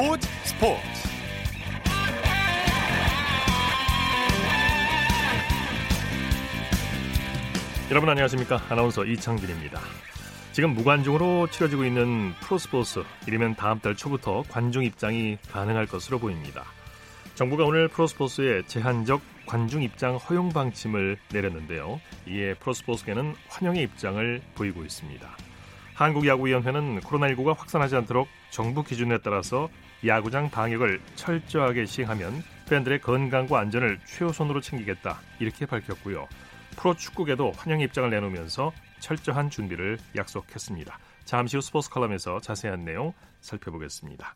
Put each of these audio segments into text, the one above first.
스포츠 스포츠. 여러분 안녕하십니까? 아나운서 이창진입니다. 지금 무관중으로 치러지고 있는 프로스포츠 이르면 다음 달 초부터 관중 입장이 가능할 것으로 보입니다. 정부가 오늘 프로스포츠의 제한적 관중 입장 허용 방침을 내렸는데요. 이에 프로스포츠계는 환영의 입장을 보이고 있습니다. 한국야구위원회는 코로나19가 확산하지 않도록 정부 기준에 따라서 야구장 방역을 철저하게 시행하면 팬들의 건강과 안전을 최우선으로 챙기겠다 이렇게 밝혔고요. 프로축구계도 환영 입장을 내놓으면서 철저한 준비를 약속했습니다. 잠시 후 스포츠 칼럼에서 자세한 내용 살펴보겠습니다.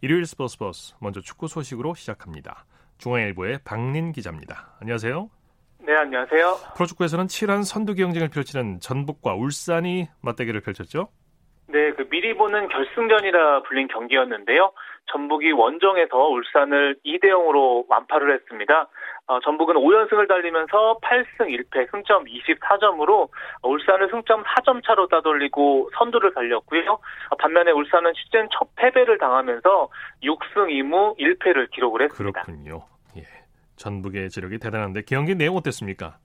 일요일 스포츠 버스 먼저 축구 소식으로 시작합니다. 중앙일보의 박린 기자입니다. 안녕하세요. 네, 안녕하세요. 프로축구에서는 치열한 선두 경쟁을 펼치는 전북과 울산이 맞대결을 펼쳤죠? 네, 그 미리 보는 결승전이라 불린 경기였는데요. 전북이 원정에서 울산을 2대 0으로 완파를 했습니다. 어, 전북은 5연승을 달리면서 8승 1패 승점 24점으로 울산을 승점 4점 차로 따돌리고 선두를 달렸고요. 어, 반면에 울산은 시즌 첫 패배를 당하면서 6승 2무 1패를 기록을 했습니다. 그렇군요. 전북의 지력이 대단한데 경기 내용 어땠습니까?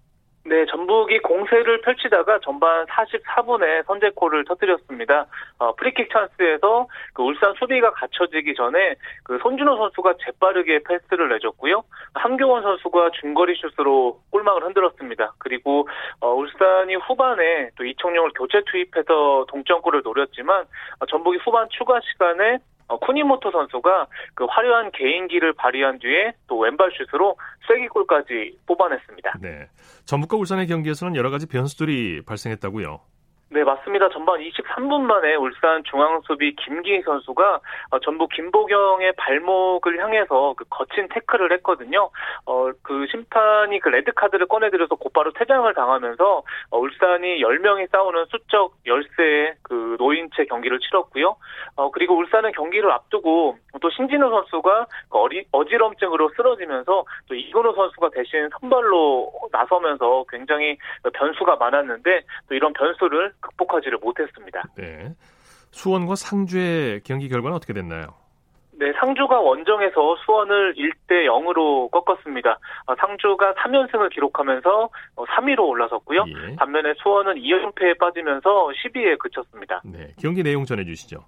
네, 전북이 공세를 펼치다가 전반 44분에 선제골을 터뜨렸습니다. 어, 프리킥 찬스에서 그 울산 수비가 갖춰지기 전에 그 손준호 선수가 재빠르게 패스를 내줬고요. 한교원 선수가 중거리 슛으로 골망을 흔들었습니다. 그리고 어, 울산이 후반에 또 이청용을 교체 투입해서 동점골을 노렸지만 어, 전북이 후반 추가 시간에 어, 쿠니모토 선수가 그 화려한 개인기를 발휘한 뒤에 또 왼발 슛으로 쐐기골까지 뽑아냈습니다. 네. 전북과 울산의 경기에서는 여러 가지 변수들이 발생했다고요. 네, 맞습니다. 전반 23분 만에 울산 중앙수비 김기희 선수가 어, 전북 김보경의 발목을 향해서 그 거친 태클을 했거든요. 어, 그 심판이 그 레드카드를 꺼내들여서 곧바로 퇴장을 당하면서 어, 울산이 10명이 싸우는 수적 열세의 그 노인체 경기를 치렀고요. 어, 그리고 울산은 경기를 앞두고 또 신진우 선수가 그 어리, 어지럼증으로 쓰러지면서 또 이건호 선수가 대신 선발로 나서면서 굉장히 변수가 많았는데 또 이런 변수를 극복하지를 못했습니다. 네. 수원과 상주의 경기 결과는 어떻게 됐나요? 네, 상주가 원정에서 수원을 1대 0으로 꺾었습니다. 어, 상주가 3연승을 기록하면서 3위로 어, 올라섰고요. 예. 반면에 수원은 2연패에 빠지면서 10위에 그쳤습니다. 네, 경기 내용 전해 주시죠.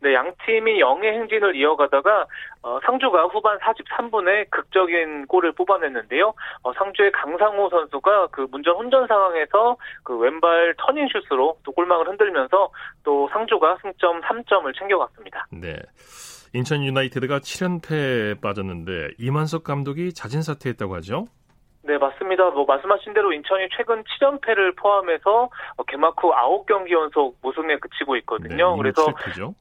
네, 양 팀이 영의 행진을 이어가다가 어, 상주가 후반 43분에 극적인 골을 뽑아냈는데요. 어, 상주의 강상호 선수가 그 문전 혼전 상황에서 그 왼발 터닝 슛으로 또 골망을 흔들면서 또 상주가 승점 3점을 챙겨갔습니다. 네. 인천 유나이티드가 7연패에 빠졌는데 이만석 감독이 자진 사퇴했다고 하죠? 네, 맞습니다. 뭐 말씀하신 대로 인천이 최근 7연패를 포함해서 개막 후 9경기 연속 무승에 그치고 있거든요. 네, 그래서 실패죠?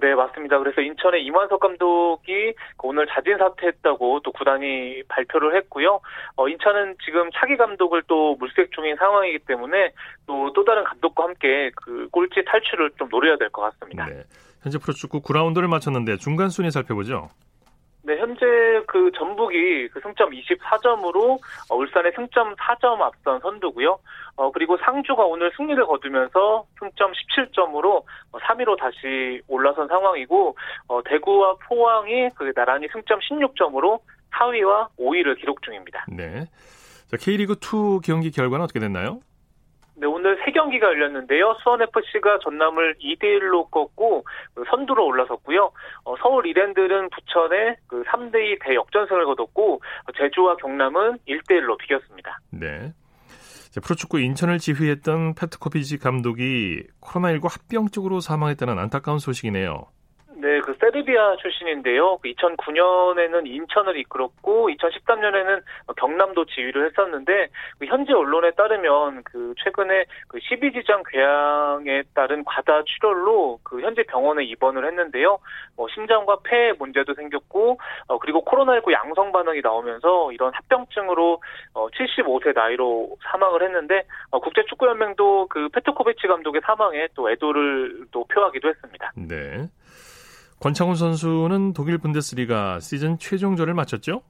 네, 맞습니다. 그래서 인천의 이만석 감독이 오늘 자진 사퇴했다고 또 구단이 발표를 했고요. 어, 인천은 지금 차기 감독을 또 물색 중인 상황이기 때문에 또 또 다른 감독과 함께 그 꼴찌 탈출을 좀 노려야 될 것 같습니다. 네. 현재 프로축구 9라운드를 마쳤는데 중간 순위 살펴보죠. 네, 현재 그 전북이 그 승점 24점으로 어, 울산의 승점 4점 앞선 선두고요. 어, 그리고 상주가 오늘 승리를 거두면서 승점 17점으로 3위로 어, 다시 올라선 상황이고, 어, 대구와 포항이 그 나란히 승점 16점으로 4위와 5위를 기록 중입니다. 네. 자, K리그 2 경기 결과는 어떻게 됐나요? 네, 오늘 세 경기가 열렸는데요. 수원FC가 전남을 2대1로 꺾고 그 선두로 올라섰고요. 어, 서울 이랜드는 부천에 그 3대2 대역전승을 거뒀고 제주와 경남은 1대1로 비겼습니다. 네. 자, 프로축구 인천을 지휘했던 페트코비지 감독이 코로나19 합병증으로 사망했다는 안타까운 소식이네요. 네, 그 세르비아 출신인데요. 2009년에는 그 인천을 이끌었고 2013년에는 경남도 지휘를 했었는데 그 현지 언론에 따르면 그 최근에 그 12지장 궤양에 따른 과다 출혈로 그 현재 병원에 입원을 했는데요. 뭐 심장과 폐에 문제도 생겼고 어 그리고 코로나19 양성 반응이 나오면서 이런 합병증으로 어 75세 나이로 사망을 했는데 어 국제 축구 연맹도 그 페트코비치 감독의 사망에 또 애도를 또 표하기도 했습니다. 네. 권창훈 선수는 독일 분데스리가 시즌 최종전을 마쳤죠?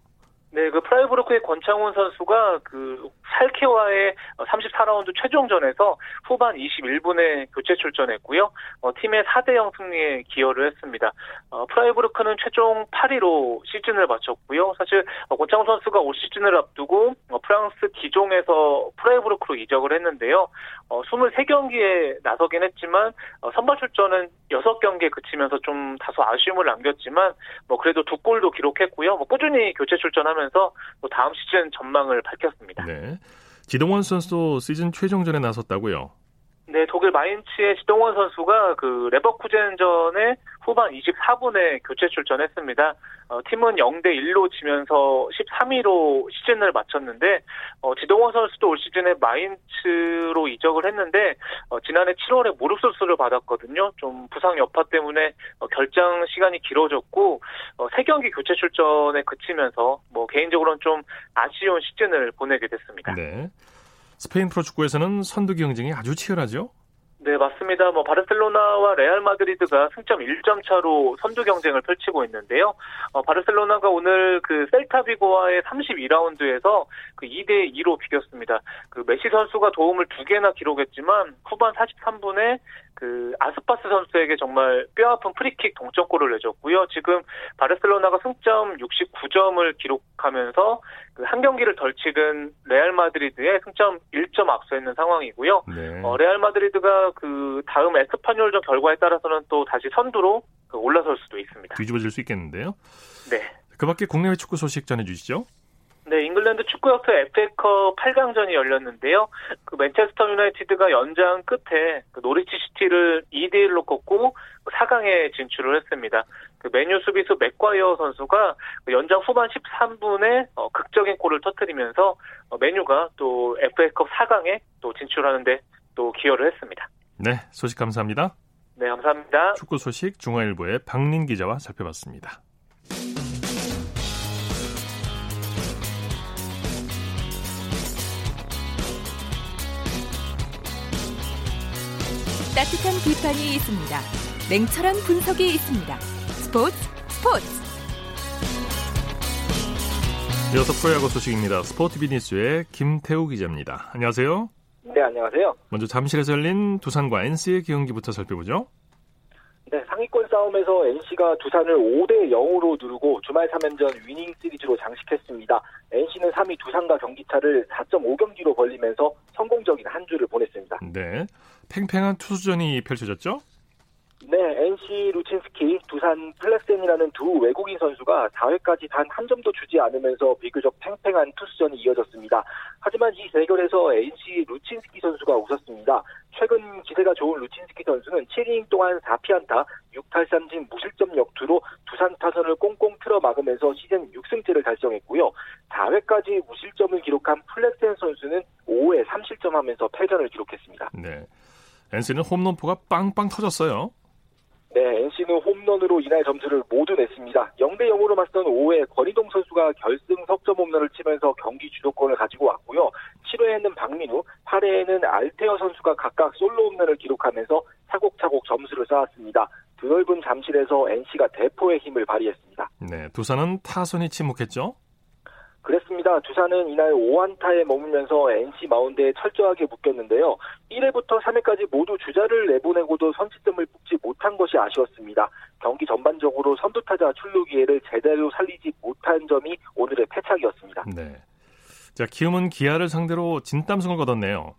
네, 그 프라이브르크의 권창훈 선수가 그 샬케와의 34라운드 최종전에서 후반 21분에 교체 출전했고요. 어, 팀의 4대0 승리에 기여를 했습니다. 어, 프라이브르크는 최종 8위로 시즌을 마쳤고요. 사실 어, 권창훈 선수가 올 시즌을 앞두고 어, 프랑스 디종에서 프라이브르크로 이적을 했는데요. 어, 23경기에 나서긴 했지만 어, 선발 출전은 6경기에 그치면서 좀 다소 아쉬움을 남겼지만 뭐 그래도 두 골도 기록했고요. 뭐 꾸준히 교체 출전하면서 또 다음 시즌 전망을 밝혔습니다. 네. 지동원 선수도 시즌 최종전에 나섰다고요? 네, 독일 마인츠의 지동원 선수가 그 레버쿠젠전에 후반 24분에 교체 출전했습니다. 어, 팀은 0대 1로 지면서 13위로 시즌을 마쳤는데 어, 지동원 선수도 올 시즌에 마인츠로 이적을 했는데 어, 지난해 7월에 무릎 수술을 받았거든요. 좀 부상 여파 때문에 어, 결장 시간이 길어졌고 어, 3경기 교체 출전에 그치면서 뭐 개인적으로는 좀 아쉬운 시즌을 보내게 됐습니다. 네. 스페인 프로축구에서는 선두 경쟁이 아주 치열하죠? 네, 맞습니다. 뭐 바르셀로나와 레알 마드리드가 승점 1점 차로 선두 경쟁을 펼치고 있는데요. 어, 바르셀로나가 오늘 그 셀타 비고와의 32라운드에서 그 2대 2로 비겼습니다. 그 메시 선수가 도움을 두 개나 기록했지만 후반 43분에 그 아스파스 선수에게 정말 뼈아픈 프리킥 동점골을 내줬고요. 지금 바르셀로나가 승점 69점을 기록하면서 그 한 경기를 덜 치른 레알 마드리드에 승점 1점 앞서 있는 상황이고요. 네. 어, 레알 마드리드가 그 다음 에스파뇰전 결과에 따라서는 또 다시 선두로 그 올라설 수도 있습니다. 뒤집어질 수 있겠는데요. 네. 그 밖에 국내외 축구 소식 전해주시죠. 네, 잉글랜드 축구협회 FA컵 8강전이 열렸는데요. 그 맨체스터 유나이티드가 연장 끝에 그 노리치 시티를 2대 1로 꺾고 4강에 진출을 했습니다. 그 메뉴 수비수 맥과이어 선수가 그 연장 후반 13분에 어, 극적인 골을 터뜨리면서 어, 메뉴가 또 FA컵 4강에 또 진출하는데 또 기여를 했습니다. 네, 소식 감사합니다. 네, 감사합니다. 축구 소식 중앙일보의 박린 기자와 살펴봤습니다. 따뜻한 비판이 있습니다. 냉철한 분석이 있습니다. 스포츠 스포츠. 이어서 프로 야구 소식입니다. 스포츠 비니스의 김태우 기자입니다. 안녕하세요. 네, 안녕하세요. 먼저 잠실에서 열린 두산과 NC의 경기부터 살펴보죠. 네, 상위권 싸움에서 NC가 두산을 5대 0으로 누르고 주말 3연전 위닝 시리즈로 장식했습니다. NC는 3위 두산과 경기차를 4.5경기로 벌리면서 성공적인 한 주를 보냈습니다. 네. 팽팽한 투수전이 펼쳐졌죠? 네, NC 루친스키, 두산 플렉센이라는 두 외국인 선수가 4회까지 단 한 점도 주지 않으면서 비교적 팽팽한 투수전이 이어졌습니다. 하지만 이 대결에서 NC 루친스키 선수가 웃었습니다. 최근 기세가 좋은 루친스키 선수는 7이닝 동안 4피안타, 6탈삼진 무실점 역투로 두산 타선을 꽁꽁 틀어 막으면서 시즌 6승째를 달성했고요. 4회까지 무실점을 기록한 플렉센 선수는 5회 3실점하면서 패전을 기록했습니다. 네. NC는 홈런포가 빵빵 터졌어요. 네, NC는 홈런으로 이날 점수를 모두 냈습니다. 0대 0으로 맞선 5회 권희동 선수가 결승 석점 홈런을 치면서 경기 주도권을 가지고 왔고요. 7회에는 박민우, 8회에는 알테어 선수가 각각 솔로 홈런을 기록하면서 차곡차곡 점수를 쌓았습니다. 드넓은 잠실에서 NC가 대포의 힘을 발휘했습니다. 네, 두산은 타선이 침묵했죠? 그랬습니다. 두산은 이날 5안타에 머물면서 NC 마운드에 철저하게 묶였는데요. 1회부터 3회까지 모두 주자를 내보내고도 선취점을 뽑지 못한 것이 아쉬웠습니다. 경기 전반적으로 선두타자 출루 기회를 제대로 살리지 못한 점이 오늘의 패착이었습니다. 네. 자, 키움은 기아를 상대로 진땀승을 거뒀네요.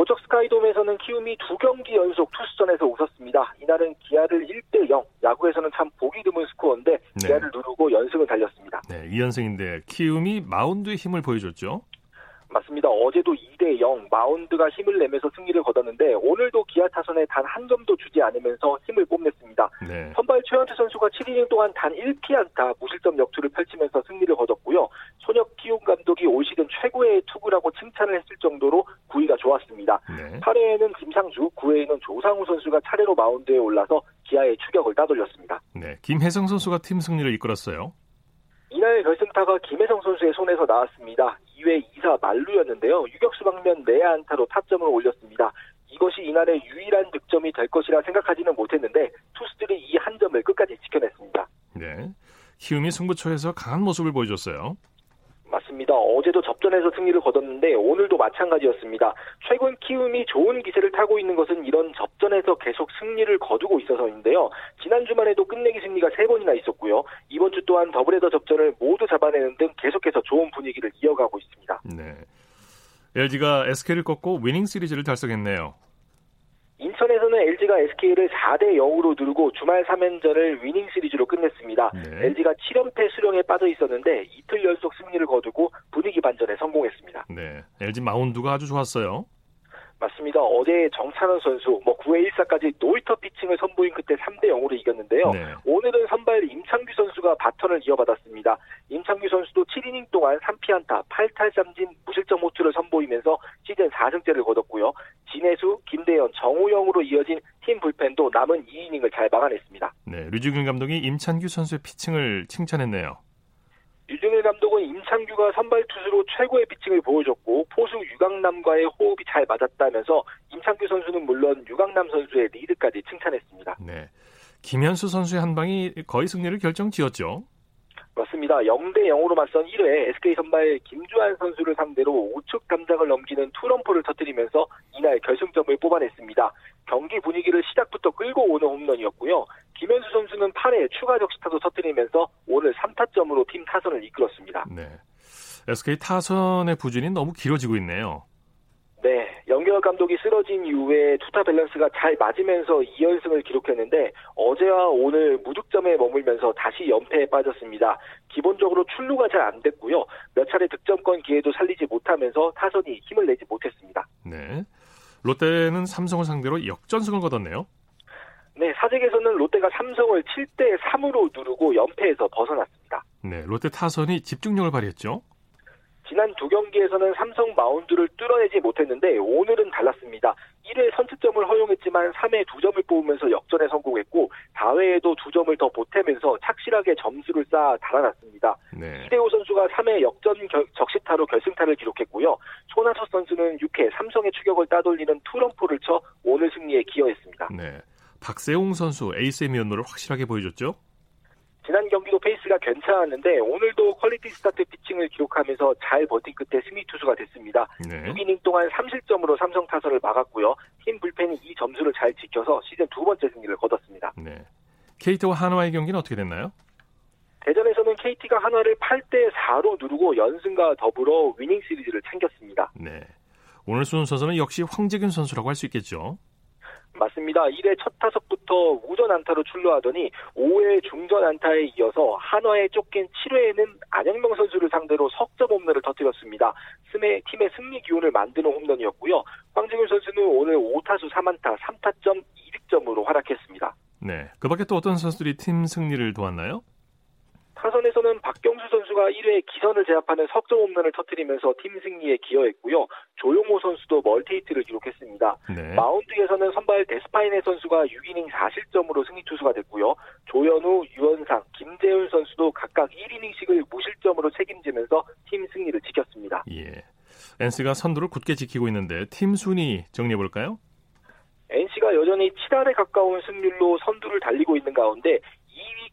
고척 스카이돔에서는 키움이 두 경기 연속 투수전에서 웃었습니다. 이날은 기아를 1대 0, 야구에서는 참 보기 드문 스코어인데 네. 기아를 누르고 연승을 달렸습니다. 네, 2연승인데 키움이 마운드의 힘을 보여줬죠. 맞습니다. 어제도 2대 0 마운드가 힘을 내면서 승리를 거뒀는데 오늘도 기아 타선에 단 한 점도 주지 않으면서 힘을 뽐냈습니다. 네. 선발 최원태 선수가 7이닝 동안 단 1피안타 무실점 역투를 펼치면서 승리를 거뒀고요. 손혁 키움 감독이 올 시즌 최고의 투구라고 칭찬을 했을 정도로 구위가 좋았습니다. 네. 8회에는 김상수, 9회에는 조상우 선수가 차례로 마운드에 올라서 기아의 추격을 따돌렸습니다. 네. 김혜성 선수가 팀 승리를 이끌었어요. 이날 결승타가 김혜성 선수의 손에서 나왔습니다. 2회 2사 만루였는데요. 유격수 방면 내야 안타로 타점을 올렸습니다. 이것이 이날의 유일한 득점이 될 것이라 생각하지는 못했는데 투수들이 이 한 점을 끝까지 지켜냈습니다. 네. 키움이 승부처에서 강한 모습을 보여줬어요. 맞습니다. 어제도 접전에서 승리를 거뒀는데 오늘도 마찬가지였습니다. 최근 키움이 좋은 기세를 타고 있는 것은 이런 접전에서 계속 승리를 거두고 있어서인데요. 지난 주말에도 끝내기 승리가 3번이나 있었고요. 이번 주 또한 더블헤더 접전을 모두 잡아내는 등 계속해서 좋은 분위기를 이어가고 있습니다. 네. LG가 SK를 꺾고 위닝 시리즈를 달성했네요. 인천에서는 LG가 SK를 4대 0으로 누르고 주말 3연전을 위닝 시리즈로 끝냈습니다. 네. LG가 7연패 수령에 빠져 있었는데 이틀 연속 승리를 거두고 분위기 반전에 성공했습니다. 네. LG 마운드가 아주 좋았어요. 맞습니다. 어제 정찬헌 선수 뭐 9회 1사까지 노히터 피칭을 선보인 그때 3대 0으로 이겼는데요. 네. 오늘은 선발 임찬규 선수가 바턴을 이어받았습니다. 임찬규 선수도 7이닝 동안 3피안타, 8탈삼진, 무실점 호투를 선보이면서 시즌 4승째를 거뒀고요. 진해수, 김대현, 정우영으로 이어진 팀 불펜도 남은 2이닝을 잘 막아냈습니다. 네. 류중일 감독이 임찬규 선수의 피칭을 칭찬했네요. 류중일 감독은 임찬규가 선발 투수로 최고의 피칭을 보여줬고 포수 유강남과의 호흡이 잘 맞았다면서 임창규 선수는 물론 유강남 선수의 리드까지 칭찬했습니다. 네. 김현수 선수의 한 방이 거의 승리를 결정지었죠. 맞습니다. 0대 0으로 맞선 1회 SK 선발 김주환 선수를 상대로 우측 담장을 넘기는 투런포를 터뜨리면서 이날 결승점을 뽑아냈습니다. 경기 분위기를 시작부터 끌고 오는 홈런이었고요. 김현수 선수는 8회 추가 적 시타도 터뜨리면서 오늘 3타점으로 팀 타선을 이끌었습니다. 네. SK 타선의 부진이 너무 길어지고 있네요. 네, 연결 감독이 쓰러진 이후에 투타 밸런스가 잘 맞으면서 2연승을 기록했는데 어제와 오늘 무득점에 머물면서 다시 연패에 빠졌습니다. 기본적으로 출루가 잘 안 됐고요. 몇 차례 득점권 기회도 살리지 못하면서 타선이 힘을 내지 못했습니다. 네. 롯데는 삼성을 상대로 역전승을 거뒀네요. 네, 사직에서는 롯데가 삼성을 7대 3으로 누르고 연패에서 벗어났습니다. 네. 롯데 타선이 집중력을 발휘했죠. 지난 두 경기에서는 삼성 마운드를 뚫어내지 못했는데 오늘은 달랐습니다. 1회 선취점을 허용했지만 3회 2점을 뽑으면서 역전에 성공했고 4회에도 2점을 더 보태면서 착실하게 점수를 쌓아 달아났습니다. 네. 이대호 선수가 3회 역전 결- 적시타로 결승타를 기록했고요. 손아섭 선수는 6회 삼성의 추격을 따돌리는 투런포를 쳐 오늘 승리에 기여했습니다. 네. 박세웅 선수 에이스의 면모를 확실하게 보여줬죠. 지난 경기도 페이스가 괜찮았는데 오늘도 퀄리티 스타트 피칭을 기록하면서 잘 버틴 끝에 승리 투수가 됐습니다. 네. 6이닝 동안 3실점으로 삼성 타선을 막았고요. 팀 불펜이 이 점수를 잘 지켜서 시즌 두 번째 승리를 거뒀습니다. 네. KT와 한화의 경기는 어떻게 됐나요? 대전에서는 KT가 한화를 8대 4로 누르고 연승과 더불어 위닝 시리즈를 챙겼습니다. 네. 오늘 순서는 역시 황재균 선수라고 할 수 있겠죠. 맞습니다. 1회 첫 타석부터 우전 안타로 출루하더니 5회 중전 안타에 이어서 한화에 쫓긴 7회에는 안영명 선수를 상대로 석점 홈런을 터뜨렸습니다. 스메 팀의 승리 기운을 만드는 홈런이었고요. 황재균 선수는 오늘 5타수 3안타 3타점 2득점으로 활약했습니다. 네. 그 밖에 또 어떤 선수들이 팀 승리를 도왔나요? 타선에서는 박경수 선수가 1회 기선을 제압하는 석점 홈런을 터뜨리면서 팀 승리에 기여했고요. 조용호 선수도 멀티히트를 기록했습니다. 네. 마운드에서는 선발 데스파이네 선수가 6이닝 4실점으로 승리 투수가 됐고요. 조현우, 유현상, 김재훈 선수도 각각 1이닝씩을 무실점으로 책임지면서 팀 승리를 지켰습니다. 예. NC가 선두를 굳게 지키고 있는데 팀 순위 정리해 볼까요? NC가 여전히 7할에 가까운 승률로 선두를 달리고 있는 가운데 2위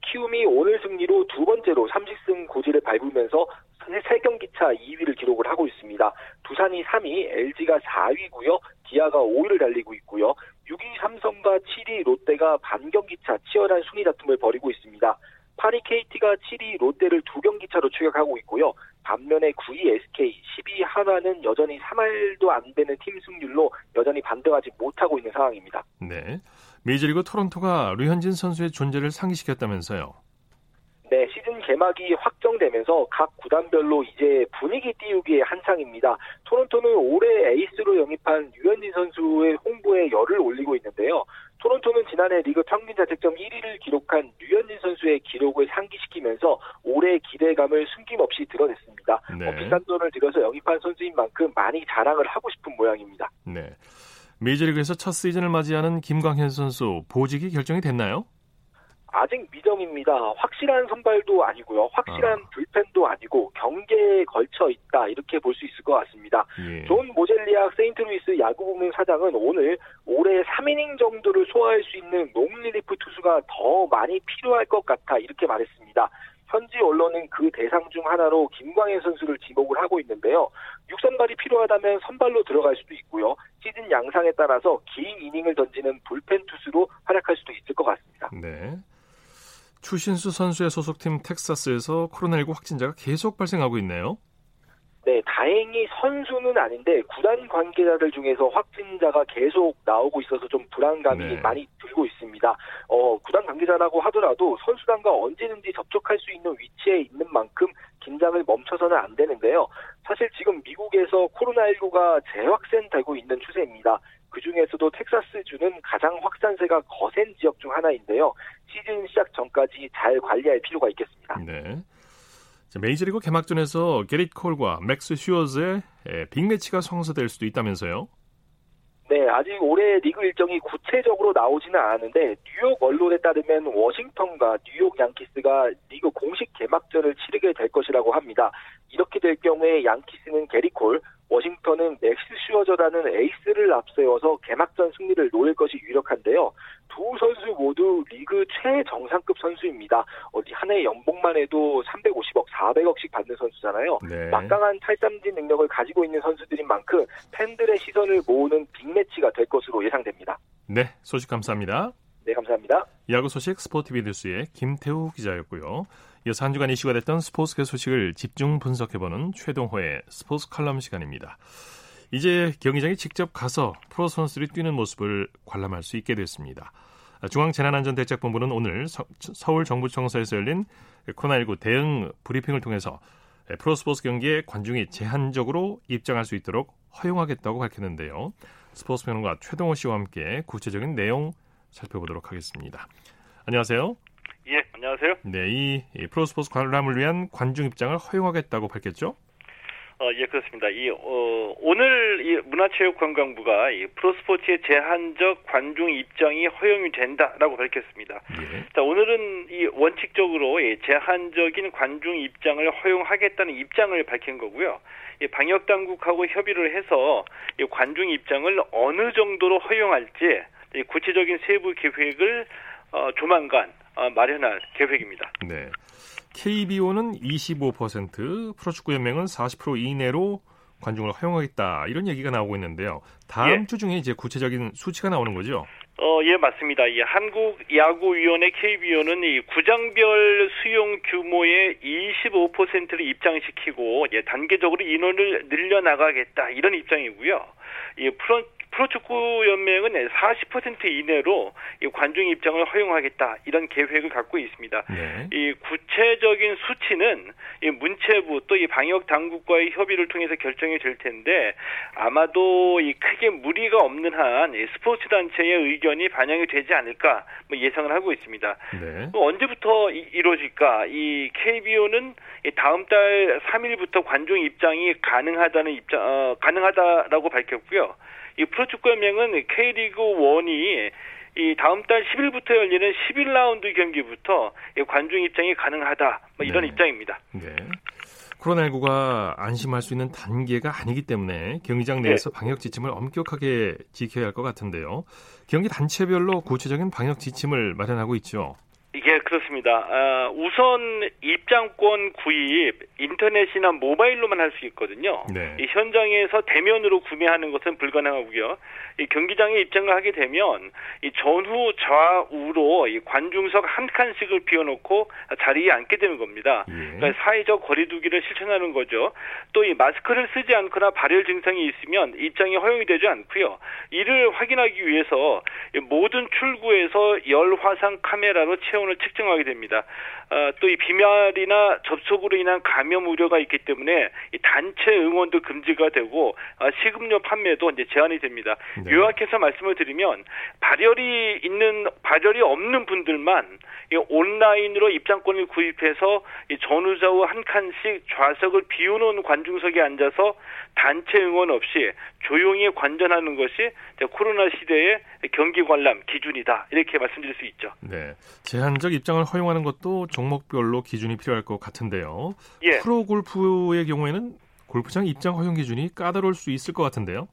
키움이 오늘 승리로 두 번째로 30승 고지를 밟으면서 3경기 차 2위를 기록을 하고 있습니다. 두산이 3위, LG가 4위고요. 기아가 5위를 달리고 있고요. 6위 삼성과 7위 롯데가 반경기 차 치열한 순위 다툼을 벌이고 있습니다. 8위 KT가 7위 롯데를 두 경기 차로 추격하고 있고요. 반면에 9위 SK, 10위 한화는 여전히 3할도 안 되는 팀 승률로 여전히 반등하지 못하고 있는 상황입니다. 네. 메이저리그 토론토가 류현진 선수의 존재를 상기시켰다면서요. 네, 시즌 개막이 확정되면서 각 구단별로 이제 분위기 띄우기의 한창입니다. 토론토는 올해 에이스로 영입한 유현진 선수의 홍보에 열을 올리고 있는데요. 토론토는 지난해 리그 평균 자책점 1위를 기록한 류현진 선수의 기록을 상기시키면서 올해의 기대감을 숨김없이 드러냈습니다. 네. 어, 비싼 돈을 들여서 영입한 선수인 만큼 많이 자랑을 하고 싶은 모양입니다. 네. 메이저리그에서 첫 시즌을 맞이하는 김광현 선수 보직이 결정이 됐나요? 아직 미정입니다. 확실한 선발도 아니고요. 확실한 아. 불펜도 아니고 경계에 걸쳐 있다 이렇게 볼 수 있을 것 같습니다. 예. 존 모젤리악 세인트루이스 야구부문 사장은 오늘 올해 3이닝 정도를 소화할 수 있는 롱리리프 투수가 더 많이 필요할 것 같아 이렇게 말했습니다. 현지 언론은 그 대상 중 하나로 김광현 선수를 지목을 하고 있는데요. 6선발이 필요하다면 선발로 들어갈 수도 있고요. 시즌 양상에 따라서 긴 이닝을 던지는 불펜 투수로 활약할 수도 있을 것 같습니다. 네. 추신수 선수의 소속팀 텍사스에서 코로나19 확진자가 계속 발생하고 있네요. 네, 다행히 선수는 아닌데 구단 관계자들 중에서 확진자가 계속 나오고 있어서 좀 불안감이 네. 많이 들고 있습니다. 어, 구단 관계자라고 하더라도 선수단과 언제든지 접촉할 수 있는 위치에 있는 만큼 긴장을 멈춰서는 안 되는데요. 사실 지금 미국에서 코로나19가 재확산되고 있는 추세입니다. 그 중에서도 텍사스주는 가장 확산세가 거센 지역 중 하나인데요. 시즌 시작 전까지 잘 관리할 필요가 있겠습니다. 네. 자, 메이저리그 개막전에서 게릿 콜과 맥스 슈어저의 에, 빅매치가 성사될 수도 있다면서요? 네, 아직 올해 리그 일정이 구체적으로 나오지는 않았는데 뉴욕 언론에 따르면 워싱턴과 뉴욕 양키스가 리그 공식 개막전을 치르게 될 것이라고 합니다. 이렇게 될 경우에 양키스는 게릿 콜, 워싱턴은 맥스 슈어저라는 에이스를 앞세워서 개막전 승리를 노릴 것이 유력한데요. 두 선수 모두 리그 최정상급 선수입니다. 어디 한 해 연봉만 해도 350억, 400억씩 받는 선수잖아요. 네. 막강한 탈삼진 능력을 가지고 있는 선수들인 만큼 팬들의 시선을 모으는 빅매치가 될 것으로 예상됩니다. 네, 소식 감사합니다. 네, 감사합니다. 야구 소식 스포티비 뉴스의 김태우 기자였고요. 이어서 한 주간 이슈가 됐던 스포츠계 소식을 집중 분석해보는 최동호의 스포츠 칼럼 시간입니다. 이제 경기장에 직접 가서 프로 선수들이 뛰는 모습을 관람할 수 있게 됐습니다. 중앙재난안전대책본부는 오늘 서, 울 정부청사에서 열린 코로나19 대응 브리핑을 통해서 프로스포츠 경기에 관중이 제한적으로 입장할 수 있도록 허용하겠다고 밝혔는데요. 스포츠 평론가 최동호 씨와 함께 구체적인 내용 살펴보도록 하겠습니다. 안녕하세요. 예, 안녕하세요. 네, 이, 이 프로스포츠 관람을 위한 관중 입장을 허용하겠다고 밝혔죠? 어, 예, 그렇습니다. 이, 어, 오늘 이 문화체육관광부가 이 프로스포츠의 제한적 관중 입장이 허용이 된다라고 밝혔습니다. 예. 자, 오늘은 이 원칙적으로 이 제한적인 관중 입장을 허용하겠다는 입장을 밝힌 거고요. 이 방역 당국하고 협의를 해서 이 관중 입장을 어느 정도로 허용할지 이 구체적인 세부 계획을 어, 조만간 어, 마련할 계획입니다. 네. KBO는 25%, 프로축구연맹은 40% 이내로 관중을 허용하겠다 이런 얘기가 나오고 있는데요. 다음 예. 주 중에 이제 구체적인 수치가 나오는 거죠. 어, 예, 맞습니다. 이 한국야구위원회 KBO는 이 구장별 수용 규모의 25%를 입장시키고 예, 단계적으로 인원을 늘려나가겠다 이런 입장이고요. 이 프로 프로축구 연맹은 40% 이내로 이 관중 입장을 허용하겠다 이런 계획을 갖고 있습니다. 네. 이 구체적인 수치는 이 문체부 또 이 방역 당국과의 협의를 통해서 결정이 될 텐데 아마도 이 크게 무리가 없는 한이 스포츠 단체의 의견이 반영이 되지 않을까 뭐 예상을 하고 있습니다. 네. 또 언제부터 이, 이루어질까? 이 KBO는 다음 달 3일부터 관중 입장이 가능하다는 입장 어, 가능하다라고 밝혔고요. 이 프로축구연맹은 K리그 1이 이 다음 달 10일부터 열리는 11라운드 경기부터 이 관중 입장이 가능하다. 뭐 이런 네. 입장입니다. 네. 코로나19가 안심할 수 있는 단계가 아니기 때문에 경기장 내에서 방역 지침을 엄격하게 지켜야 할 것 같은데요. 경기 단체별로 구체적인 방역 지침을 마련하고 있죠. 이게 그렇습니다. 아, 우선 입장권 구입 인터넷이나 모바일로만 할 수 있거든요. 네. 이 현장에서 대면으로 구매하는 것은 불가능하고요. 이 경기장에 입장을 하게 되면 이 전후 좌우로 이 관중석 한 칸씩을 비워놓고 자리에 앉게 되는 겁니다. 예. 그러니까 사회적 거리두기를 실천하는 거죠. 또 이 마스크를 쓰지 않거나 발열 증상이 있으면 입장이 허용이 되지 않고요. 이를 확인하기 위해서 이 모든 출구에서 열 화상 카메라로 체온을 측정하게 됩니다. 어, 또 이 비말이나 접촉으로 인한 감염 우려가 있기 때문에 이 단체 응원도 금지가 되고 어, 식음료 판매도 이제 제한이 됩니다. 네. 요약해서 말씀을 드리면 발열이 있는 발열이 없는 분들만 이 온라인으로 입장권을 구입해서 이 전후좌우 한 칸씩 좌석을 비우는 관중석에 앉아서 단체 응원 없이 조용히 관전하는 것이 코로나 시대의 경기 관람 기준이다 이렇게 말씀드릴 수 있죠. 네. 제한적 입장을 허용하는 것도 종목별로 기준이 필요할 것 같은데요. 예. 프로 골프의 경우에는 골프장 입장 허용 기준이 까다로울 수 있을 것 같은데요.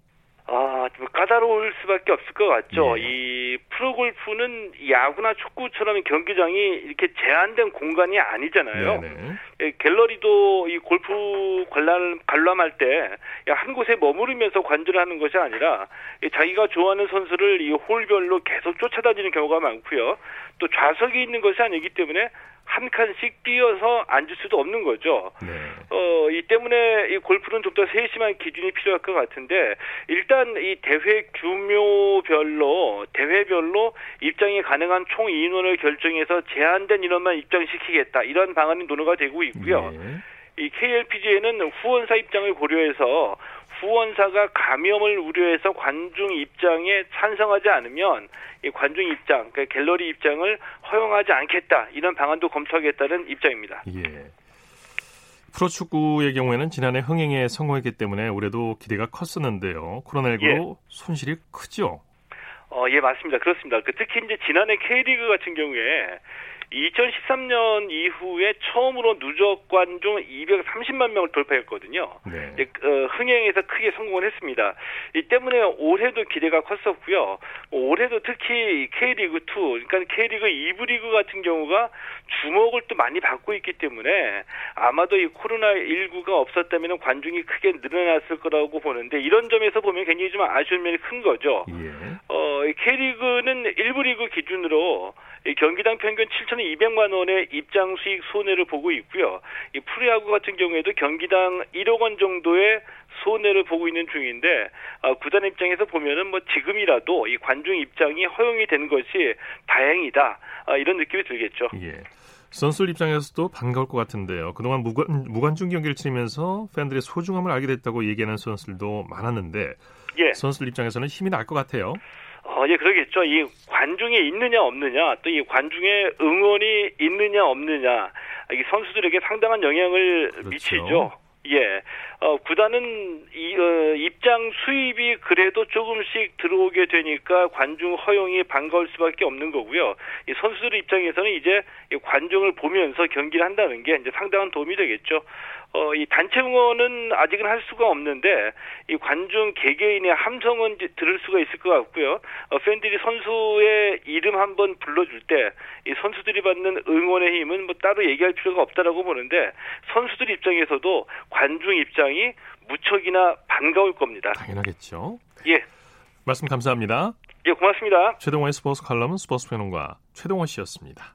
아, 까다로울 수밖에 없을 것 같죠. 예. 이 프로골프는 야구나 축구처럼 경기장이 이렇게 제한된 공간이 아니잖아요. 네네. 예, 갤러리도 이 골프 관람, 관람할 때 한 곳에 머무르면서 관전을 하는 것이 아니라 이 자기가 좋아하는 선수를 이 홀별로 계속 쫓아다니는 경우가 많고요. 또 좌석이 있는 것이 아니기 때문에 한 칸씩 뛰어서 앉을 수도 없는 거죠. 네. 어, 이 때문에 이 골프는 좀 더 세심한 기준이 필요할 것 같은데 일단 이 대회 규모별로 대회별로 입장이 가능한 총 인원을 결정해서 제한된 인원만 입장시키겠다 이런 방안이 논의가 되고 있고요. 예. 이 KLPGA는 후원사 입장을 고려해서 후원사가 감염을 우려해서 관중 입장에 찬성하지 않으면 이 관중 입장, 그러니까 갤러리 입장을 허용하지 않겠다 이런 방안도 검토하겠다는 입장입니다. 예. 프로축구의 경우에는 지난해 흥행에 성공했기 때문에 올해도 기대가 컸었는데요. 코로나19로 손실이 크죠. 어, 예, 맞습니다. 그렇습니다. 그 특히 이제 지난해 K리그 같은 경우에 2013년 이후에 처음으로 누적 관중 230만 명을 돌파했거든요. 네. 이제, 어, 흥행에서 크게 성공을 했습니다. 이 때문에 올해도 기대가 컸었고요. 올해도 특히 K리그 2, 그러니까 K리그 2부 리그 같은 경우가 주목을 또 많이 받고 있기 때문에 아마도 이 코로나 19가 없었다면 관중이 크게 늘어났을 거라고 보는데 이런 점에서 보면 굉장히 좀 아쉬운 면이 큰 거죠. 예. 어, 이 K리그는 1부 리그 기준으로 이 경기당 평균 7,200만 원의 입장 수익 손해를 보고 있고요. 이 프로야구 같은 경우에도 경기당 1억 원 정도의 손해를 보고 있는 중인데 어, 구단 입장에서 보면은 뭐 지금이라도 이 관중 입장이 허용이 되는 것이 다행이다 아, 이런 느낌이 들겠죠. 예. 선수들 입장에서도 반가울 것 같은데요. 그동안 무관, 무관중 경기를 치르면서 팬들의 소중함을 알게 됐다고 얘기하는 선수들도 많았는데 예. 선수들 입장에서는 힘이 날 것 같아요. 어, 예, 그러겠죠. 이 관중이 있느냐 없느냐, 또 이 관중의 응원이 있느냐 없느냐, 이 선수들에게 상당한 영향을 그렇죠. 미치죠. 예, 어, 구단은 이, 어, 입장 수입이 그래도 조금씩 들어오게 되니까 관중 허용이 반가울 수밖에 없는 거고요. 이 선수들 입장에서는 이제 이 관중을 보면서 경기를 한다는 게 이제 상당한 도움이 되겠죠. 어, 이 단체 응원은 아직은 할 수가 없는데 이 관중 개개인의 함성은 들을 수가 있을 것 같고요. 어, 팬들이 선수의 이름 한번 불러줄 때 이 선수들이 받는 응원의 힘은 뭐 따로 얘기할 필요가 없다라고 보는데 선수들 입장에서도 관중 입장이 무척이나 반가울 겁니다. 당연하겠죠. 예, 말씀 감사합니다. 예, 고맙습니다. 최동원의 스포츠 칼럼은 스포츠 평론가 최동원 씨였습니다.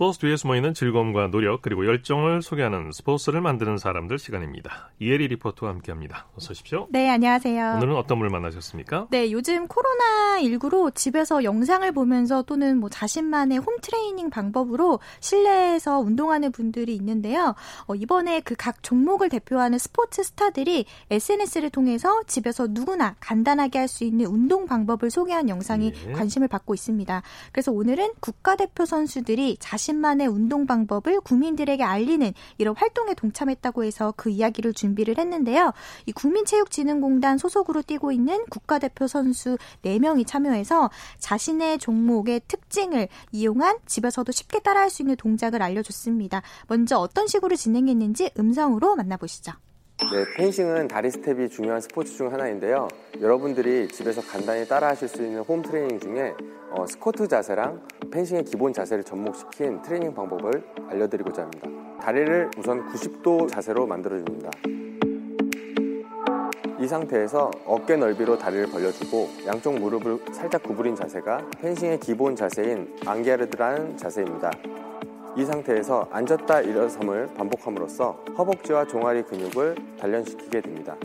스포츠 뒤에 숨어있는 즐거움과 노력 그리고 열정을 소개하는 스포츠를 만드는 사람들 시간입니다. 이혜리 리포터와 함께합니다. 어서 오십시오. 네, 안녕하세요. 오늘은 어떤 분을 만나셨습니까? 네, 요즘 코로나19로 집에서 영상을 보면서 또는 뭐 자신만의 홈 트레이닝 방법으로 실내에서 운동하는 분들이 있는데요. 어, 이번에 그 각 종목을 대표하는 스포츠 스타들이 SNS를 통해서 집에서 누구나 간단하게 할 수 있는 운동 방법을 소개한 영상이 예. 관심을 받고 있습니다. 그래서 오늘은 국가대표 선수들이 자신 만의 운동 방법을 국민들에게 알리는 이런 활동에 동참했다고 해서 그 이야기를 준비를 했는데요. 이 국민체육진흥공단 소속으로 뛰고 있는 국가대표 선수 4명이 참여해서 자신의 종목의 특징을 이용한 집에서도 쉽게 따라할 수 있는 동작을 알려줬습니다. 먼저 어떤 식으로 진행했는지 음성으로 만나보시죠. 네, 펜싱은 다리 스텝이 중요한 스포츠 중 하나인데요. 여러분들이 집에서 간단히 따라하실 수 있는 홈 트레이닝 중에 어, 스쿼트 자세랑 펜싱의 기본 자세를 접목시킨 트레이닝 방법을 알려드리고자 합니다. 다리를 우선 90도 자세로 만들어줍니다. 이 상태에서 어깨 넓이로 다리를 벌려주고 양쪽 무릎을 살짝 구부린 자세가 펜싱의 기본 자세인 앙게르드라는 자세입니다. 이 상태에서 앉았다 일어섬을 반복함으로써 허벅지와 종아리 근육을 단련시키게 됩니다.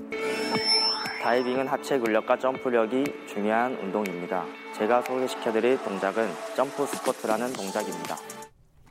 다이빙은 하체 근력과 점프력이 중요한 운동입니다. 제가 소개시켜드릴 동작은 점프 스쿼트라는 동작입니다.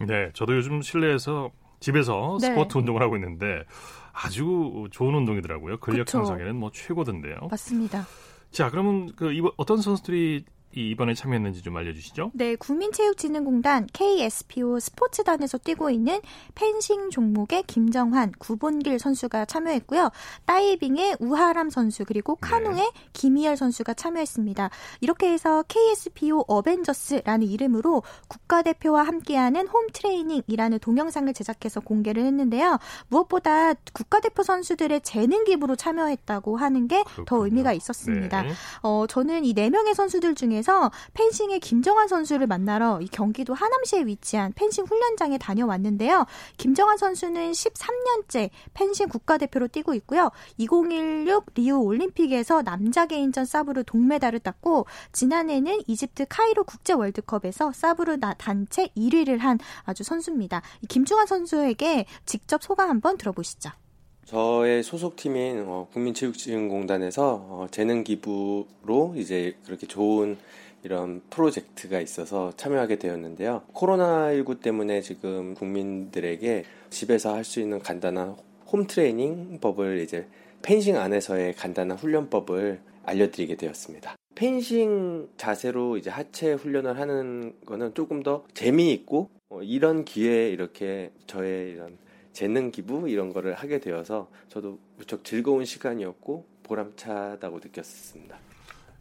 네, 저도 요즘 실내에서 집에서 네. 스쿼트 운동을 하고 있는데 아주 좋은 운동이더라고요. 근력 그쵸. 향상에는 뭐 최고던데요. 맞습니다. 자, 그러면 그 이번 어떤 선수들이 이 이번에 참여했는지 좀 알려주시죠. 네, 국민체육진흥공단 KSPO 스포츠단에서 뛰고 있는 펜싱 종목의 김정환, 구본길 선수가 참여했고요. 다이빙의 우하람 선수 그리고 카누의 김희열 선수가 참여했습니다. 이렇게 해서 KSPO 어벤져스라는 이름으로 국가대표와 함께하는 홈 트레이닝이라는 동영상을 제작해서 공개를 했는데요. 무엇보다 국가대표 선수들의 재능 기부로 참여했다고 하는 게 더. 의미가 있었습니다. 네. 어, 저는 이 네 명의 선수들 중에 서 펜싱의 김정환 선수를 만나러 이 경기도 하남시에 위치한 펜싱 훈련장에 다녀왔는데요. 김정환 선수는 13년째 펜싱 국가대표로 뛰고 있고요. 2016 리우 올림픽에서 남자 개인전 사브르 동메달을 땄고 지난해는 이집트 카이로 국제 월드컵에서 사브르 나- 단체 1위를 한 아주 선수입니다. 이 김중환 선수에게 직접 소감 한번 들어보시죠. 저의 소속팀인 어, 국민체육진흥공단에서 어, 재능 기부로 이제 그렇게 좋은 이런 프로젝트가 있어서 참여하게 되었는데요. 코로나19 때문에 지금 국민들에게 집에서 할 수 있는 간단한 홈 트레이닝 법을 이제 펜싱 안에서의 간단한 훈련법을 알려드리게 되었습니다. 펜싱 자세로 이제 하체 훈련을 하는 거는 조금 더 재미있고 어, 이런 기회에 이렇게 저의 이런 재능 기부 이런 거를 하게 되어서 저도 무척 즐거운 시간이었고 보람차다고 느꼈습니다.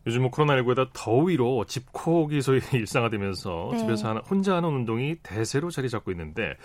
요즘 뭐 코로나19에다 더위로 집콕이 소위 일상화되면서 네. 집에서 하나, 혼자 하는 운동이 대세로 자리 잡고 있는데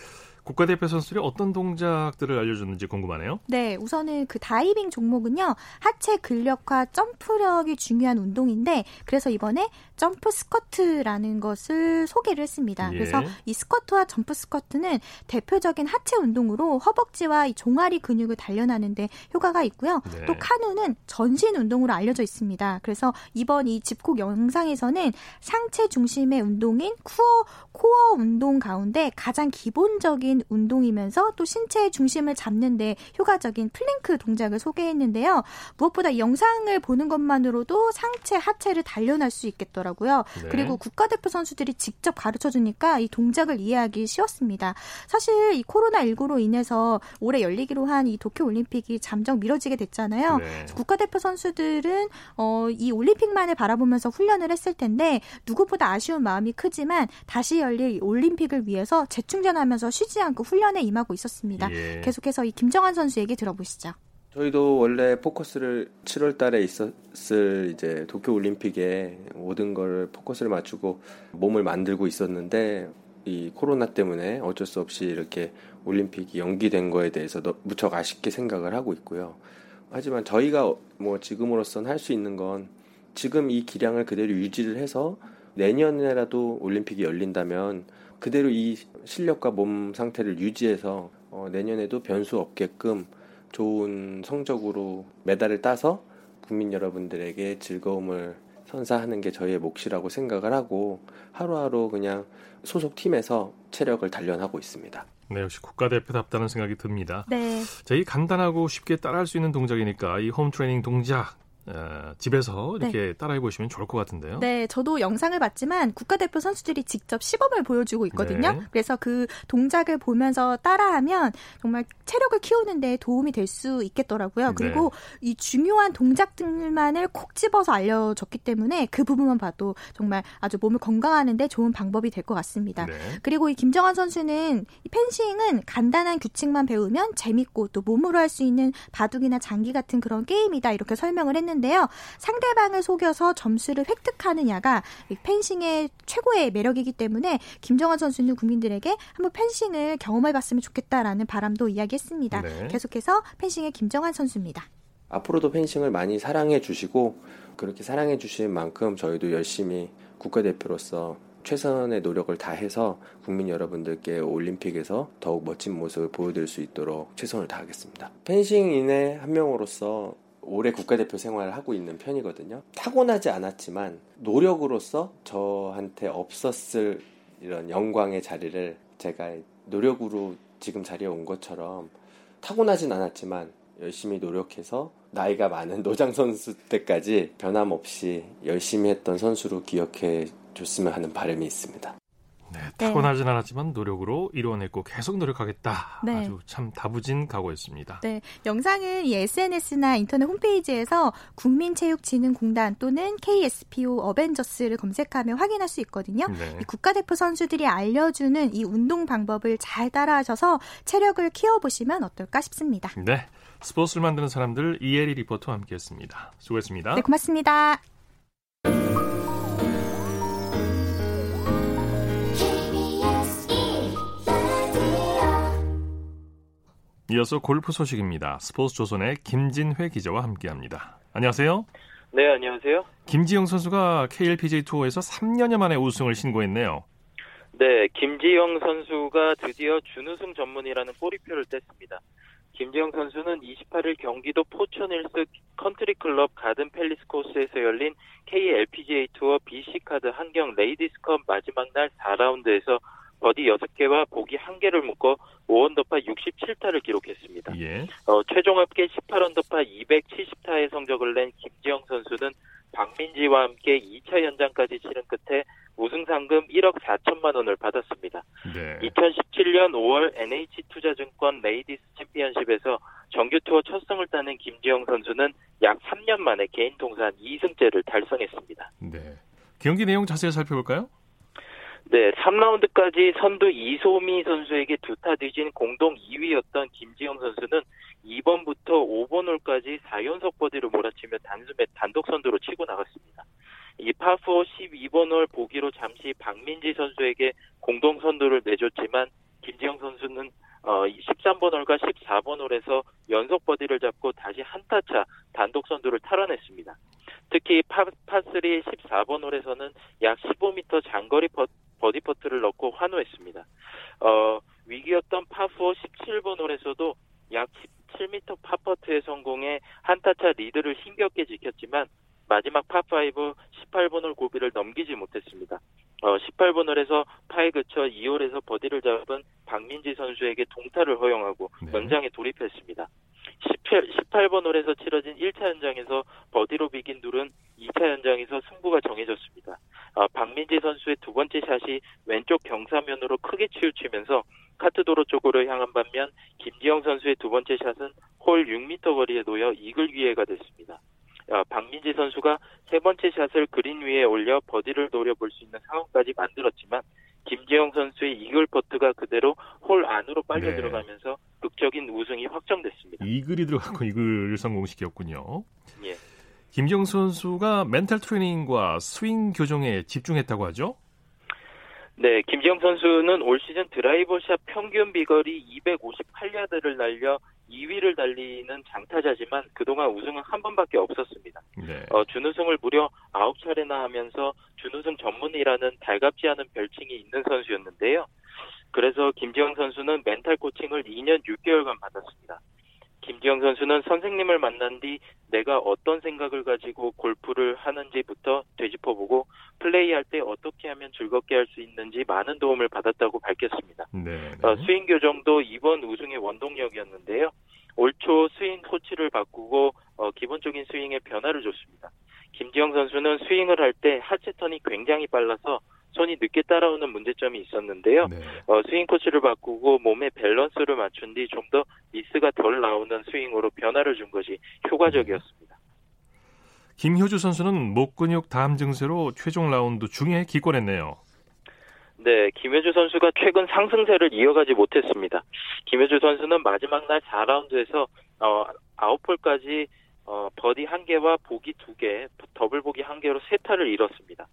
국가대표 선수들이 어떤 동작들을 알려줬는지 궁금하네요. 네, 우선은 그 다이빙 종목은요, 하체 근력과 점프력이 중요한 운동인데, 그래서 이번에 점프 스쿼트라는 것을 소개를 했습니다. 예. 그래서 이 스쿼트와 점프 스쿼트는 대표적인 하체 운동으로 허벅지와 이 종아리 근육을 단련하는데 효과가 있고요. 네. 또 카누는 전신 운동으로 알려져 있습니다. 그래서 이번 이 집콕 영상에서는 상체 중심의 운동인 쿠어, 코어 운동 가운데 가장 기본적인 운동이면서 또 신체의 중심을 잡는데 효과적인 플랭크 동작을 소개했는데요. 무엇보다 이 영상을 보는 것만으로도 상체, 하체를 단련할 수 있겠더라고요. 네. 그리고 국가대표 선수들이 직접 가르쳐 주니까 이 동작을 이해하기 쉬웠습니다. 사실 이 코로나19로 인해서 올해 열리기로 한 이 도쿄 올림픽이 잠정 미뤄지게 됐잖아요. 네. 국가대표 선수들은 어, 이 올림픽만을 바라보면서 훈련을 했을 텐데 누구보다 아쉬운 마음이 크지만 다시 열릴 이 올림픽을 위해서 재충전하면서 쉬지 않고 훈련에 임하고 있었습니다. 예. 계속해서 이 김정환 선수 얘기 들어보시죠. 저희도 원래 포커스를 7월 달에 있었을 이제 도쿄 올림픽에 모든 걸 포커스를 맞추고 몸을 만들고 있었는데 이 코로나 때문에 어쩔 수 없이 이렇게 올림픽이 연기된 거에 대해서 너- 무척 아쉽게 생각을 하고 있고요. 하지만 저희가 뭐 지금으로선 할 수 있는 건 지금 이 기량을 그대로 유지를 해서 내년에라도 올림픽이 열린다면 그대로 이 실력과 몸 상태를 유지해서 어, 내년에도 변수 없게끔 좋은 성적으로 메달을 따서 국민 여러분들에게 즐거움을 선사하는 게 저희의 몫이라고 생각을 하고 하루하루 그냥 소속 팀에서 체력을 단련하고 있습니다. 네, 역시 국가대표답다는 생각이 듭니다. 네. 자, 이 간단하고 쉽게 따라할 수 있는 동작이니까 이 홈 트레이닝 동작 어, 집에서 이렇게 따라해 보시면 좋을 것 같은데요. 네, 저도 영상을 봤지만 국가대표 선수들이 직접 시범을 보여주고 있거든요. 네. 그래서 그 동작을 보면서 따라하면 정말 체력을 키우는 데 도움이 될 수 있겠더라고요. 네. 그리고 이 중요한 동작들만을 콕 집어서 알려줬기 때문에 그 부분만 봐도 정말 아주 몸을 건강하는데 좋은 방법이 될 것 같습니다. 네. 그리고 이 김정환 선수는 이 펜싱은 간단한 규칙만 배우면 재밌고 또 몸으로 할 수 있는 바둑이나 장기 같은 그런 게임이다 이렇게 설명을 했는데 요. 상대방을 속여서 점수를 획득하느냐가 이 펜싱의 최고의 매력이기 때문에 김정환 선수는 국민들에게 한번 펜싱을 경험해 봤으면 좋겠다라는 바람도 이야기했습니다. 네. 계속해서 펜싱의 김정환 선수입니다. 앞으로도 펜싱을 많이 사랑해 주시고 그렇게 사랑해 주신 만큼 저희도 열심히 국가대표로서 최선의 노력을 다해서 국민 여러분들께 올림픽에서 더욱 멋진 모습을 보여드릴 수 있도록 최선을 다하겠습니다. 펜싱인의 한 명으로서 올해 국가대표 생활을 하고 있는 편이거든요. 타고나지 않았지만 노력으로서 저한테 없었을 이런 영광의 자리를 제가 노력으로 지금 자리에 온 것처럼 타고나진 않았지만 열심히 노력해서 나이가 많은 노장 선수 때까지 변함없이 열심히 했던 선수로 기억해 줬으면 하는 바람이 있습니다. 네, 타고나진 않았지만 노력으로 이루어냈고 계속 노력하겠다. 네. 아주 참 다부진 각오였습니다. 네, 영상은 이 SNS나 인터넷 홈페이지에서 국민체육진흥공단 또는 KSPO 어벤져스를 검색하면 확인할 수 있거든요. 네. 이 국가대표 선수들이 알려주는 이 운동 방법을 잘 따라하셔서 체력을 키워보시면 어떨까 싶습니다. 네. 스포츠를 만드는 사람들 이혜리 리포터와 함께했습니다. 수고했습니다. 네, 고맙습니다. 이어서 골프 소식입니다. 스포츠 조선의 김진회 기자와 함께합니다. 안녕하세요. 네, 안녕하세요. 김지영 선수가 KLPGA 투어에서 3년여 만에 우승을 신고했네요. 네, 김지영 선수가 드디어 준우승 전문이라는 꼬리표를 뗐습니다. 김지영 선수는 28일 경기도 포천힐스 컨트리클럽 가든 팰리스 코스에서 열린 KLPGA 투어 BC카드 한경 레이디스컵 마지막 날 4라운드에서 버디 6개와 보기 1개를 묶어 5언더파 67타를 기록했습니다. 예. 어, 최종 합계 18언더파 270타의 성적을 낸 김지영 선수는 박민지와 함께 2차 연장까지 치른 끝에 우승 상금 1억 4천만 원을 받았습니다. 네. 2017년 5월 NH투자증권 레이디스 챔피언십에서 정규 투어 첫 승을 따낸 김지영 선수는 약 3년 만에 개인 통산 2승째를 달성했습니다. 네. 경기 내용 자세히 살펴볼까요? 네, 3라운드까지 선두 이소미 선수에게 두타 뒤진 공동 2위였던 김지영 선수는 2번부터 5번 홀까지 4연속 버디를 몰아치며 단숨에 단독 선두로 치고 나갔습니다. 이 파4 12번 홀 보기로 잠시 박민지 선수에게 공동 선두를 내줬지만 김지영 선수는 어, 13번 홀과 14번 홀에서 연속 버디를 잡고 다시 한타차 단독 선두를 탈환했습니다. 특히 파, 파3 14번 홀에서는 약 15m 장거리 버, 버디 퍼트를 넣고 환호했습니다. 어, 위기였던 파4 17번 홀에서도 약 17m 파퍼트에 성공해 한타차 리드를 힘겹게 지켰지만 마지막 파5 18번 홀 고비를 넘기지 못했습니다. 어, 18번 홀에서 파에 그쳐 이 홀에서 버디를 잡은 박민지 선수에게 동타를 허용하고 네. 연장에 돌입했습니다. 18, 18번 홀에서 치러진 1차 연장에서 버디로 비긴 둘은 2차 연장에서 승부가 정해졌습니다. 어, 박민지 선수의 두 번째 샷이 왼쪽 경사면으로 크게 치우치면서 카트 도로 쪽으로 향한 반면 김지영 선수의 두 번째 샷은 홀 6m 거리에 놓여 이글 기회가 됐습니다. 어, 박민지 선수가 세 번째 샷을 그린 위에 올려 버디를 노려볼 수 있는 상황까지 만들었지만 김지영 선수의 이글 퍼트가 그대로 홀 안으로 빨려 네. 들어가면서 극적인 우승이 확정됐습니다. 이글이 들어가고 이글 성공시켰군요. 예. 김지영 선수가 멘탈 트레이닝과 스윙 교정에 집중했다고 하죠? 네, 김지영 선수는 올 시즌 드라이버샷 평균 비거리 258야드를 날려 2위를 달리는 장타자지만 그동안 우승은 한 번밖에 없었습니다. 네. 어, 준우승을 무려 9차례나 하면서 준우승 전문이라는 달갑지 않은 별칭이 있는 선수였는데요. 그래서 김지영 선수는 멘탈 코칭을 2년 6개월간 받았습니다. 김지영 선수는 선생님을 만난 뒤 내가 어떤 생각을 가지고 골프를 하는지부터 되짚어보고 플레이할 때 어떻게 하면 즐겁게 할 수 있는지 많은 도움을 받았다고 밝혔습니다. 네. 어, 스윙 교정도 이번 우승의 원동력이었는데요. 올 초 스윙 코치를 바꾸고 어, 기본적인 스윙에 변화를 줬습니다. 김지영 선수는 스윙을 할 때 하체 턴이 굉장히 빨라서 손이 늦게 따라오는 문제점이 있었는데요. 네. 어, 스윙 코치를 바꾸고 몸의 밸런스를 맞춘 뒤 좀 더 미스가 덜 나오는 스윙으로 변화를 준 것이 효과적이었습니다. 김효주 선수는 목 근육 담 증세로 최종 라운드 중에 기권했네요. 네, 김효주 선수가 최근 상승세를 이어가지 못했습니다. 김효주 선수는 마지막 날 4라운드에서 어, 9홀까지 어, 버디 1개와 보기 2개, 더블 보기 1개로 세 타를 잃었습니다.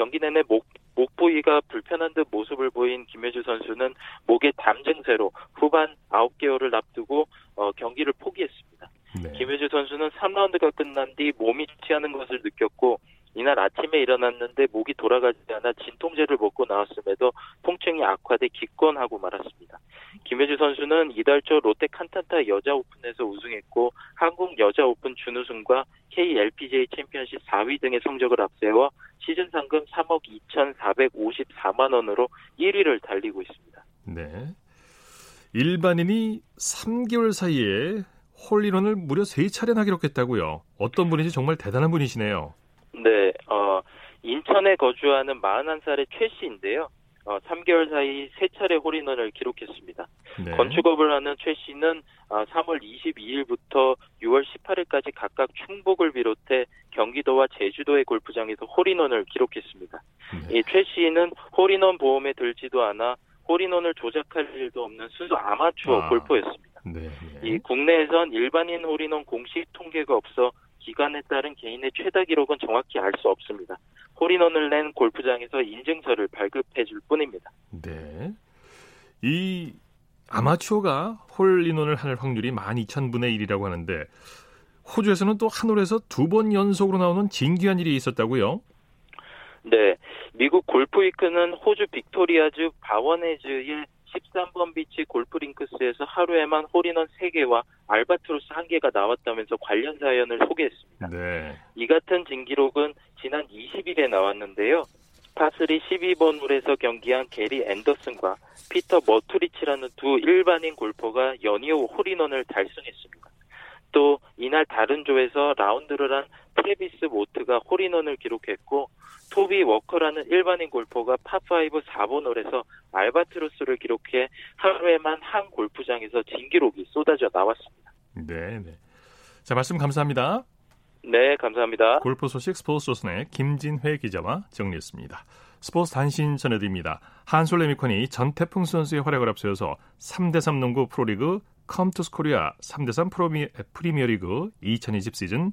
경기 내내 목, 목 부위가 불편한 듯 모습을 보인 김효주 선수는 목의 담 증세로 후반 9개 홀을 앞두고 어, 경기를 포기했습니다. 네. 김효주 선수는 3라운드가 끝난 뒤 몸이 취하는 것을 느꼈고 이날 아침에 일어났는데 목이 돌아가지 않아 진통제를 먹고 나왔음에도 통증이 악화돼 기권하고 말았습니다. 김효주 선수는 이달 초 롯데 칸탄타 여자 오픈에서 우승했고 한국 여자 오픈 준우승과 KLPGA 챔피언십 4위 등의 성적을 앞세워 시즌 상금 3억 2,454만 원으로 1위를 달리고 있습니다. 네. 일반인이 3개월 사이에 홀인원을 무려 3차례나 기록했다고요. 어떤 분인지 정말 대단한 분이시네요. 네, 어, 인천에 거주하는 41살의 최 씨인데요. 어, 3개월 사이 세 차례 홀인원을 기록했습니다. 네. 건축업을 하는 최 씨는 어, 3월 22일부터 6월 18일까지 각각 충북을 비롯해 경기도와 제주도의 골프장에서 홀인원을 기록했습니다. 네. 이최 씨는 홀인원 보험에 들지도 않아 홀인원을 조작할 일도 없는 순수 아마추어 아. 골퍼였습니다. 네. 네. 이 국내에선 일반인 홀인원 공식 통계가 없어 기관에 따른 개인의 최다 기록은 정확히 알 수 없습니다. 홀인원을 낸 골프장에서 인증서를 발급해 줄 뿐입니다. 네. 이 아마추어가 홀인원을 할 확률이 12,000분의 1이라고 하는데 호주에서는 또 한 홀에서 두 번 연속으로 나오는 진귀한 일이 있었다고요? 네, 미국 골프 위크는 호주 빅토리아주 바원헤즈의 13번 비치 골프링크스에서 하루에만 홀인원 3개와 알바트로스 1개가 나왔다면서 관련 사연을 소개했습니다. 네. 이 같은 진기록은 지난 20일에 나왔는데요. 파3 12번 홀에서 경기한 게리 앤더슨과 피터 머투리치라는 두 일반인 골퍼가 연이어 홀인원을 달성했습니다. 또 이날 다른 조에서 라운드를 한 트레비스 모트가 홀인원을 기록했고 토비 워커라는 일반인 골퍼가 파5 4번 홀에서 알바트로스를 기록해 하루에만 한 골프장에서 진기록이 쏟아져 나왔습니다. 네, 네. 자, 말씀 감사합니다. 네, 감사합니다. 골프 소식 스포츠 조선의 김진회 기자와 정리했습니다. 스포츠 단신 전해드립니다. 한솔 레미콘이 전태풍 선수의 활약을 앞세워서 3대3 농구 프로리그 컴투스 코리아 3대3 프로미, 프리미어리그 2020 시즌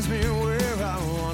finds me where I want.